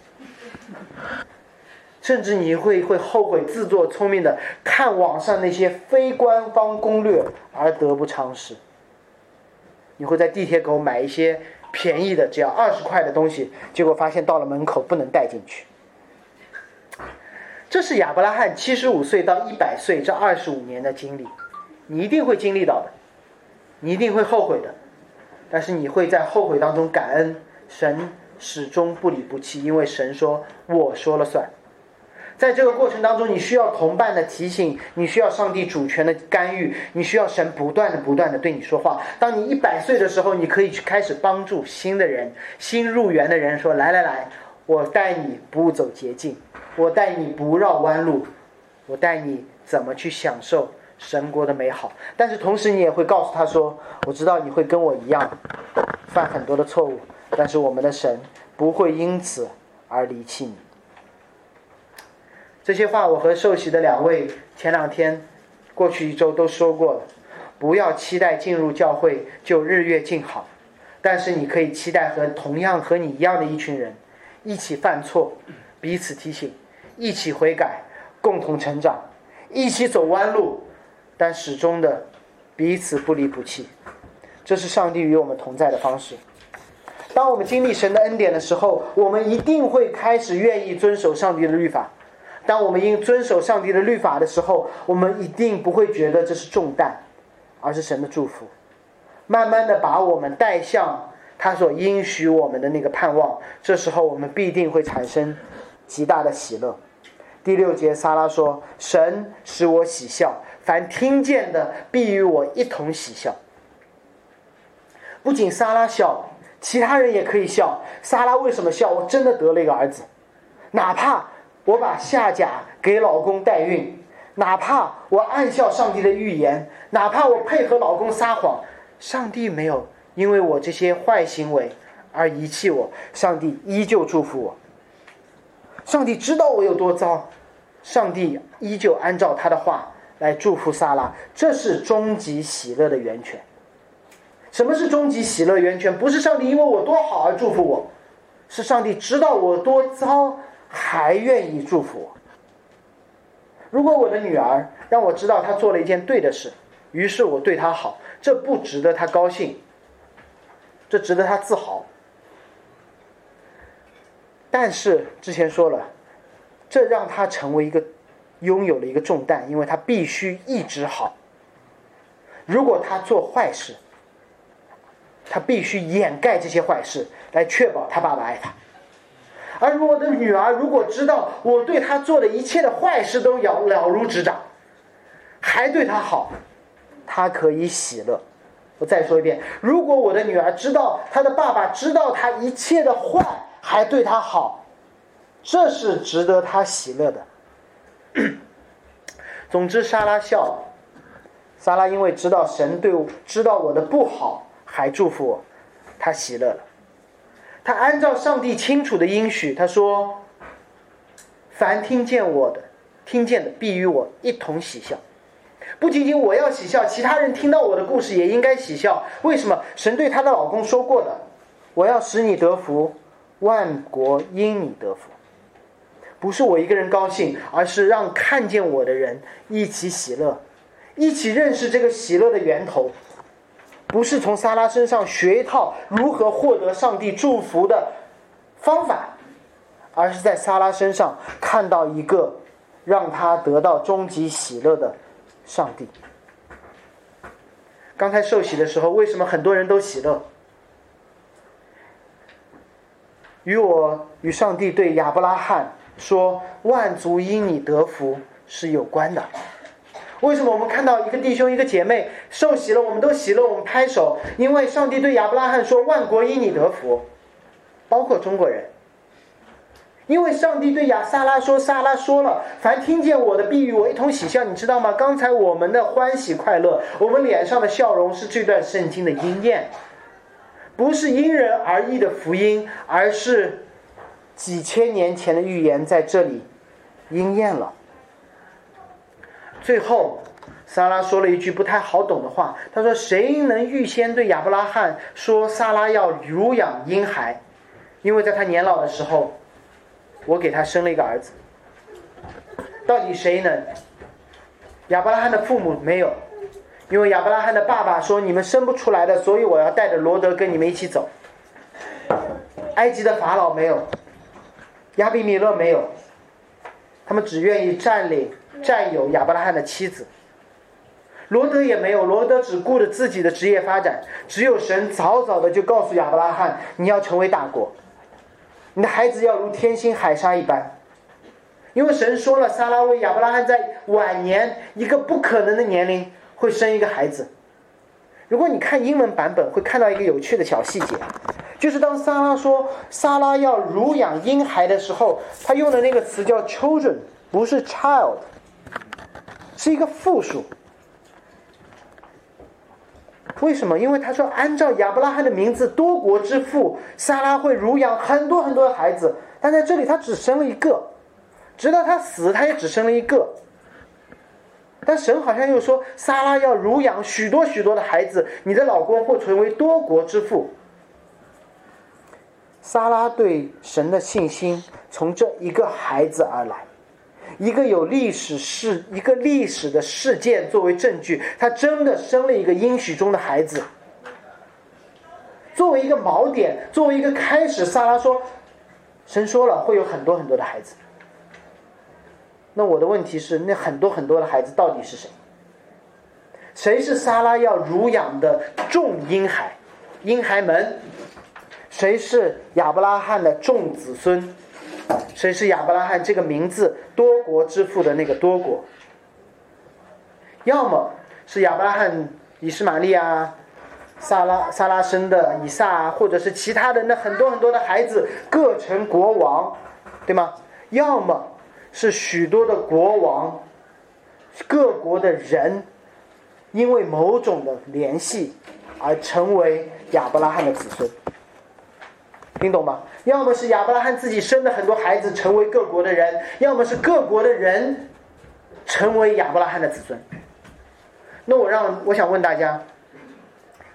甚至你会会后悔自作聪明的看网上那些非官方攻略而得不偿失。你会在地铁口买一些便宜的只要二十块的东西，结果发现到了门口不能带进去。这是亚伯拉罕七十五岁到一百岁这二十五年的经历，你一定会经历到的，你一定会后悔的。但是你会在后悔当中感恩神始终不离不弃，因为神说我说了算。在这个过程当中，你需要同伴的提醒，你需要上帝主权的干预，你需要神不断的不断的对你说话。当你一百岁的时候，你可以去开始帮助新的人、新入园的人说：“来来来，我带你不走捷径，我带你不绕弯路，我带你怎么去享受。”神国的美好，但是同时你也会告诉他说：“我知道你会跟我一样犯很多的错误，但是我们的神不会因此而离弃你。”这些话我和受洗的两位前两天、过去一周都说过了。不要期待进入教会就日月静好，但是你可以期待和同样和你一样的一群人一起犯错，彼此提醒，一起悔改，共同成长，一起走弯路。但始终的彼此不离不弃。这是上帝与我们同在的方式。当我们经历神的恩典的时候，我们一定会开始愿意遵守上帝的律法。当我们应遵守上帝的律法的时候，我们一定不会觉得这是重担，而是神的祝福。慢慢的把我们带向他所应许我们的那个盼望。这时候，我们必定会产生极大的喜乐。第六节，撒拉说：“神使我喜笑，凡听见的必与我一同喜笑。”不仅撒拉笑。其他人也可以笑，莎拉为什么笑？我真的得了一个儿子，哪怕我把夏甲给老公代孕，哪怕我暗笑上帝的预言，哪怕我配合老公撒谎，上帝没有因为我这些坏行为而遗弃我，上帝依旧祝福我。上帝知道我有多糟，上帝依旧按照他的话来祝福萨拉，这是终极喜乐的源泉。什么是终极喜乐源泉？不是上帝因为我多好而祝福我，是上帝知道我多糟还愿意祝福我。如果我的女儿让我知道她做了一件对的事，于是我对她好，这不值得她高兴，这值得她自豪。但是之前说了，这让她成为一个拥有了一个重担，因为她必须一直好。如果她做坏事，他必须掩盖这些坏事，来确保他爸爸爱他。而我的女儿如果知道我对她做的一切的坏事都了了如指掌，还对她好，她可以喜乐。我再说一遍，如果我的女儿知道她的爸爸知道她一切的坏，还对她好，这是值得她喜乐的。总之，莎拉笑了。莎拉因为知道神对我知道我的不好。还祝福我，她喜乐了。他按照上帝清楚的应许，他说：“凡听见我的，听见的必与我一同喜笑。不仅仅我要喜笑，其他人听到我的故事也应该喜笑。为什么？神对她的老公说过的：我要使你得福，万国因你得福。不是我一个人高兴，而是让看见我的人一起喜乐，一起认识这个喜乐的源头。”不是从萨拉身上学一套如何获得上帝祝福的方法，而是在萨拉身上看到一个让他得到终极喜乐的上帝。刚才受洗的时候，为什么很多人都喜乐？与我与上帝对亚伯拉罕说“万族因你得福”是有关的。为什么我们看到一个弟兄一个姐妹受洗了，我们都喜乐，我们拍手？因为上帝对亚伯拉罕说：“万国因你得福，包括中国人。”因为上帝对亚萨拉说：“萨拉说了，凡听见我的，必与我一同喜笑。”你知道吗？刚才我们的欢喜快乐，我们脸上的笑容，是这段圣经的应验，不是因人而异的福音，而是几千年前的预言在这里应验了。最后，萨拉说了一句不太好懂的话。他说：“谁能预先对亚伯拉罕说萨拉要乳养婴孩？因为在他年老的时候，我给他生了一个儿子。到底谁能？亚伯拉罕的父母没有，因为亚伯拉罕的爸爸说你们生不出来的，所以我要带着罗德跟你们一起走。埃及的法老没有，亚比米勒没有，他们只愿意占领。”占有亚伯拉罕的妻子，罗德也没有，罗德只顾着自己的职业发展。只有神早早的就告诉亚伯拉罕，你要成为大国，你的孩子要如天星海沙一般。因为神说了，撒拉为亚伯拉罕在晚年一个不可能的年龄会生一个孩子。如果你看英文版本，会看到一个有趣的小细节，就是当撒拉说撒拉要乳养婴孩的时候，他用的那个词叫 children，不是 child。是一个复数，为什么？因为他说，按照亚伯拉罕的名字，多国之父撒拉会乳养很多很多的孩子，但在这里他只生了一个，直到他死，他也只生了一个。但神好像又说，撒拉要乳养许多许多的孩子，你的老公会成为多国之父。撒拉对神的信心从这一个孩子而来。一个有历史事、一个历史的事件作为证据，他真的生了一个应许中的孩子。作为一个锚点，作为一个开始，萨拉说：“神说了会有很多很多的孩子。”那我的问题是，那很多很多的孩子到底是谁？谁是萨拉要乳养的众婴孩？婴孩们？谁是亚伯拉罕的众子孙？谁是亚伯拉罕这个名字多国之父的那个多国？要么是亚伯拉罕以实玛利啊，萨拉萨拉生的以撒，或者是其他的那很多很多的孩子各成国王，对吗？要么？是许多的国王，各国的人，因为某种的联系而成为亚伯拉罕的子孙，听懂吗？要么是亚伯拉罕自己生的很多孩子成为各国的人，要么是各国的人成为亚伯拉罕的子孙。那我让我想问大家，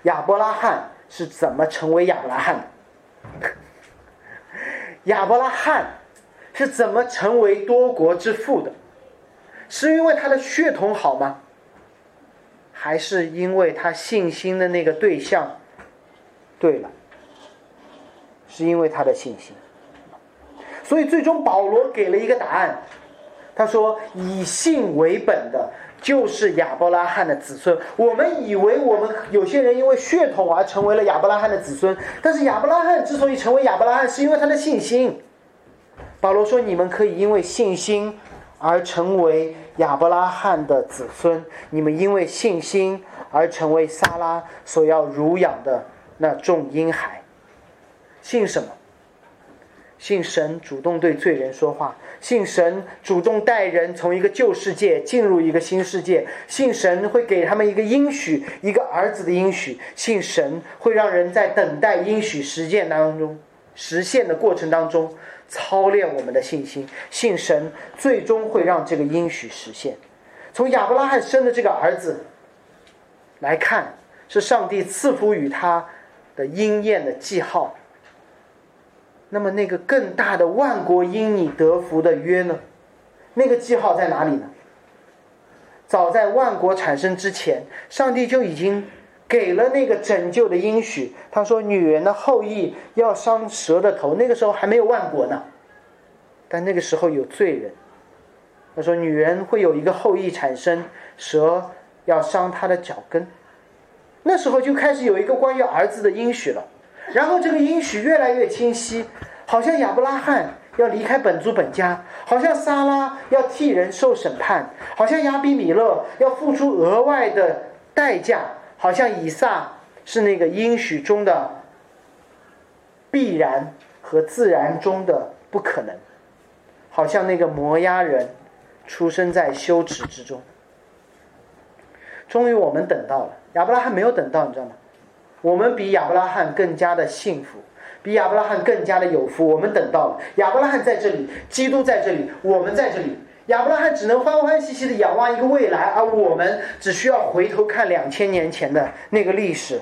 亚伯拉罕是怎么成为亚伯拉罕的？亚伯拉罕。是怎么成为多国之父的？是因为他的血统好吗？还是因为他信心的那个对象对了？是因为他的信心。所以最终保罗给了一个答案，他说：“以信为本的，就是亚伯拉罕的子孙。我们以为我们有些人因为血统而成为了亚伯拉罕的子孙，但是亚伯拉罕之所以成为亚伯拉罕，是因为他的信心。”保罗说：“你们可以因为信心而成为亚伯拉罕的子孙，你们因为信心而成为撒拉所要乳养的那众婴孩。信什么？信神主动对罪人说话，信神主动带人从一个旧世界进入一个新世界，信神会给他们一个应许，一个儿子的应许，信神会让人在等待应许实践当中实现的过程当中。”操练我们的信心，信神最终会让这个应许实现。从亚伯拉罕生的这个儿子来看，是上帝赐福于他的应验的记号。那么，那个更大的万国因你得福的约呢？那个记号在哪里呢？早在万国产生之前，上帝就已经给了那个拯救的应许。他说：“女人的后裔要伤蛇的头。”那个时候还没有万国呢，但那个时候有罪人。他说：“女人会有一个后裔产生，蛇要伤她的脚跟。”那时候就开始有一个关于儿子的应许了。然后这个应许越来越清晰，好像亚伯拉罕要离开本族本家，好像撒拉要替人受审判，好像亚比米勒要付出额外的代价。好像以撒是那个应许中的必然和自然中的不可能，好像那个摩押人出生在羞耻之中。终于我们等到了，亚伯拉罕没有等到，你知道吗？我们比亚伯拉罕更加的幸福，比亚伯拉罕更加的有福。我们等到了，亚伯拉罕在这里，基督在这里，我们在这里。亚伯拉罕只能欢欢喜喜的仰望一个未来，而我们只需要回头看两千年前的那个历史。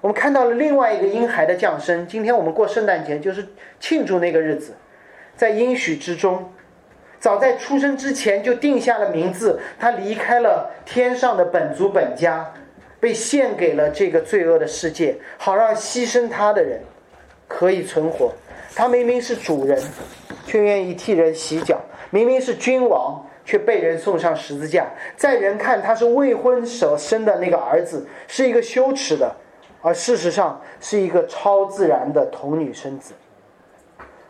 我们看到了另外一个婴孩的降生。今天我们过圣诞节，就是庆祝那个日子。在应许之中，早在出生之前就定下了名字。他离开了天上的本族本家，被献给了这个罪恶的世界，好让牺牲他的人可以存活。他明明是主人，却愿意替人洗脚。明明是君王，却被人送上十字架。在人看他是未婚所生的那个儿子，是一个羞耻的，而事实上是一个超自然的童女生子。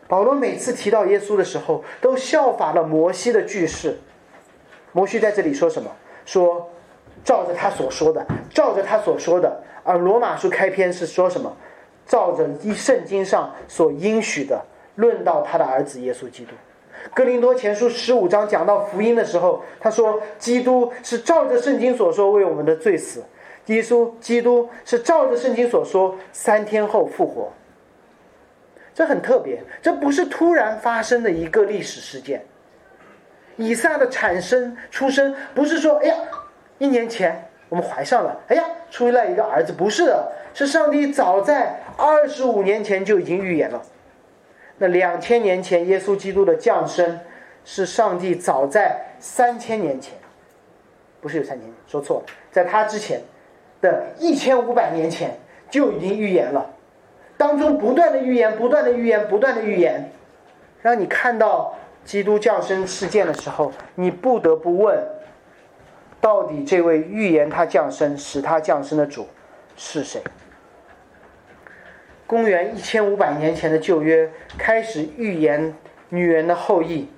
保罗每次提到耶稣的时候，都效法了摩西的句式。摩西在这里说什么？说照着他所说的，照着他所说的。而罗马书开篇是说什么？照着一圣经上所应许的，论到他的儿子耶稣基督。哥林多前书十五章讲到福音的时候，他说：“基督是照着圣经所说为我们的罪死，耶稣基督是照着圣经所说三天后复活。”这很特别，这不是突然发生的一个历史事件。以撒的产生、出生，不是说“哎呀，一年前我们怀上了，哎呀，出来一个儿子”，不是的，是上帝早在二十五年前就已经预言了。那两千年前，耶稣基督的降生，是上帝早在三千年前，不是有三千年，说错了，在他之前的一千五百年前就已经预言了，当中不断的预言，不断的预言，不断的预言，让你看到基督降生事件的时候，你不得不问：到底这位预言他降生、使他降生的主是谁？公元一千五百年前的旧约开始预言女人的后裔，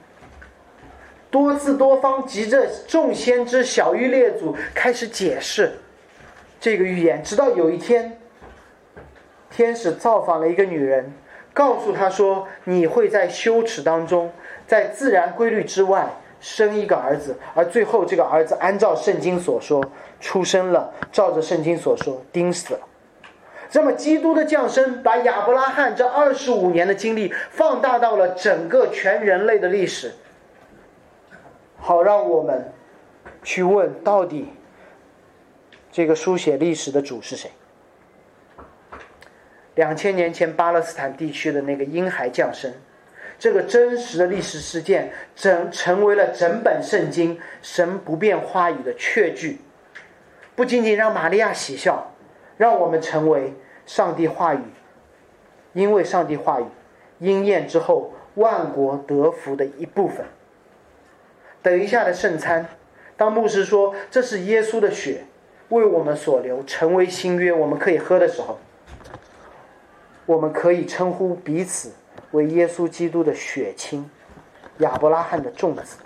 多次多方急着众先知小玉列祖开始解释这个预言，直到有一天，天使造访了一个女人，告诉她说：“你会在羞耻当中，在自然规律之外生一个儿子，而最后这个儿子按照圣经所说出生了，照着圣经所说钉死了。”那么，基督的降生把亚伯拉罕这二十五年的经历放大到了整个全人类的历史，好让我们去问：到底这个书写历史的主是谁？两千年前巴勒斯坦地区的那个婴孩降生，这个真实的历史事件，整成为了整本圣经神不变话语的确据，不仅仅让玛利亚喜笑，让我们成为。上帝话语，因为上帝话语应验之后，万国得福的一部分。等一下的圣餐，当牧师说这是耶稣的血为我们所流，成为新约，我们可以喝的时候，我们可以称呼彼此为耶稣基督的血亲，亚伯拉罕的众子。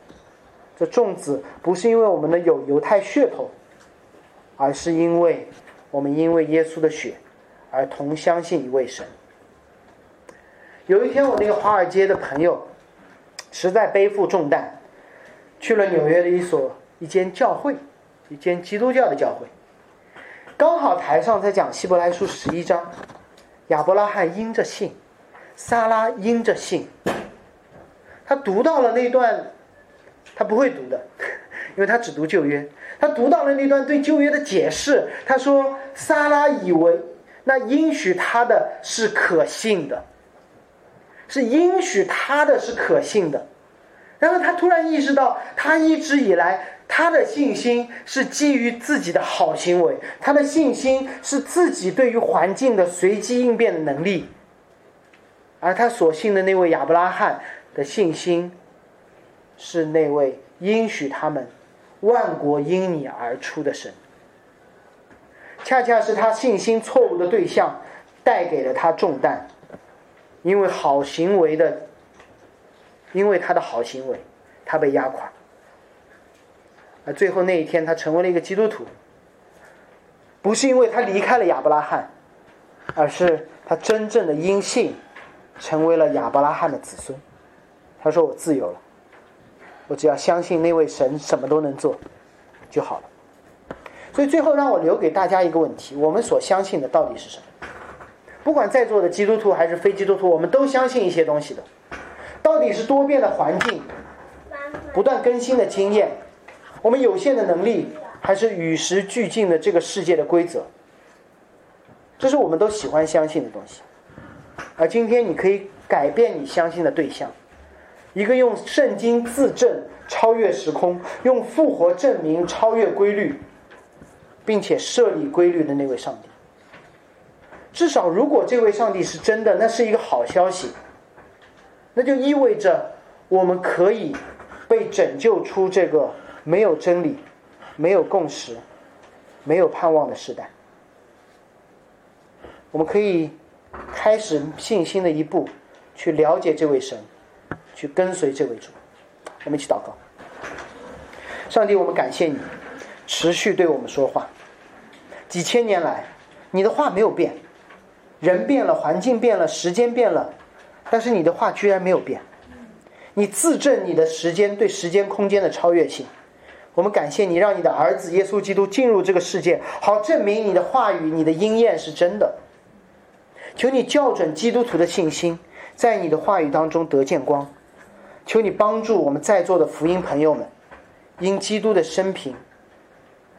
这众子不是因为我们的有犹太血统，而是因为我们因为耶稣的血。而同相信一位神。有一天，我那个华尔街的朋友实在背负重担，去了纽约的一所一间教会，一间基督教的教会。刚好台上在讲希伯来书十一章，亚伯拉罕因着信，萨拉因着信。他读到了那段，他不会读的，因为他只读旧约。他读到了那段对旧约的解释，他说：“萨拉以为。”那应许他的是可信的，是应许他的是可信的。然后他突然意识到，他一直以来他的信心是基于自己的好行为，他的信心是自己对于环境的随机应变的能力，而他所信的那位亚伯拉罕的信心，是那位应许他们万国因你而出的神。恰恰是他信心错误的对象，带给了他重担，因为好行为的，因为他的好行为，他被压垮，而最后那一天，他成为了一个基督徒，不是因为他离开了亚伯拉罕，而是他真正的因信，成为了亚伯拉罕的子孙。他说：“我自由了，我只要相信那位神，什么都能做，就好了。”所以最后让我留给大家一个问题：我们所相信的到底是什么？不管在座的基督徒还是非基督徒，我们都相信一些东西的。到底是多变的环境、不断更新的经验、我们有限的能力，还是与时俱进的这个世界的规则？这是我们都喜欢相信的东西。而今天你可以改变你相信的对象，一个用圣经自证超越时空，用复活证明超越规律。并且设立规律的那位上帝，至少如果这位上帝是真的，那是一个好消息。那就意味着我们可以被拯救出这个没有真理、没有共识、没有盼望的时代。我们可以开始信心的一步，去了解这位神，去跟随这位主。我们一起祷告：上帝，我们感谢你，持续对我们说话。几千年来，你的话没有变，人变了，环境变了，时间变了，但是你的话居然没有变。你自证你的时间对时间空间的超越性。我们感谢你，让你的儿子耶稣基督进入这个世界，好证明你的话语、你的应验是真的。求你校准基督徒的信心，在你的话语当中得见光。求你帮助我们在座的福音朋友们，因基督的生平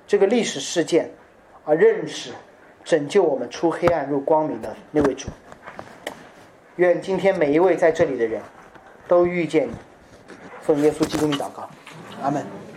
这个历史事件。而认识拯救我们出黑暗入光明的那位主。愿今天每一位在这里的人都遇见你，奉耶稣基督的祷告，阿门。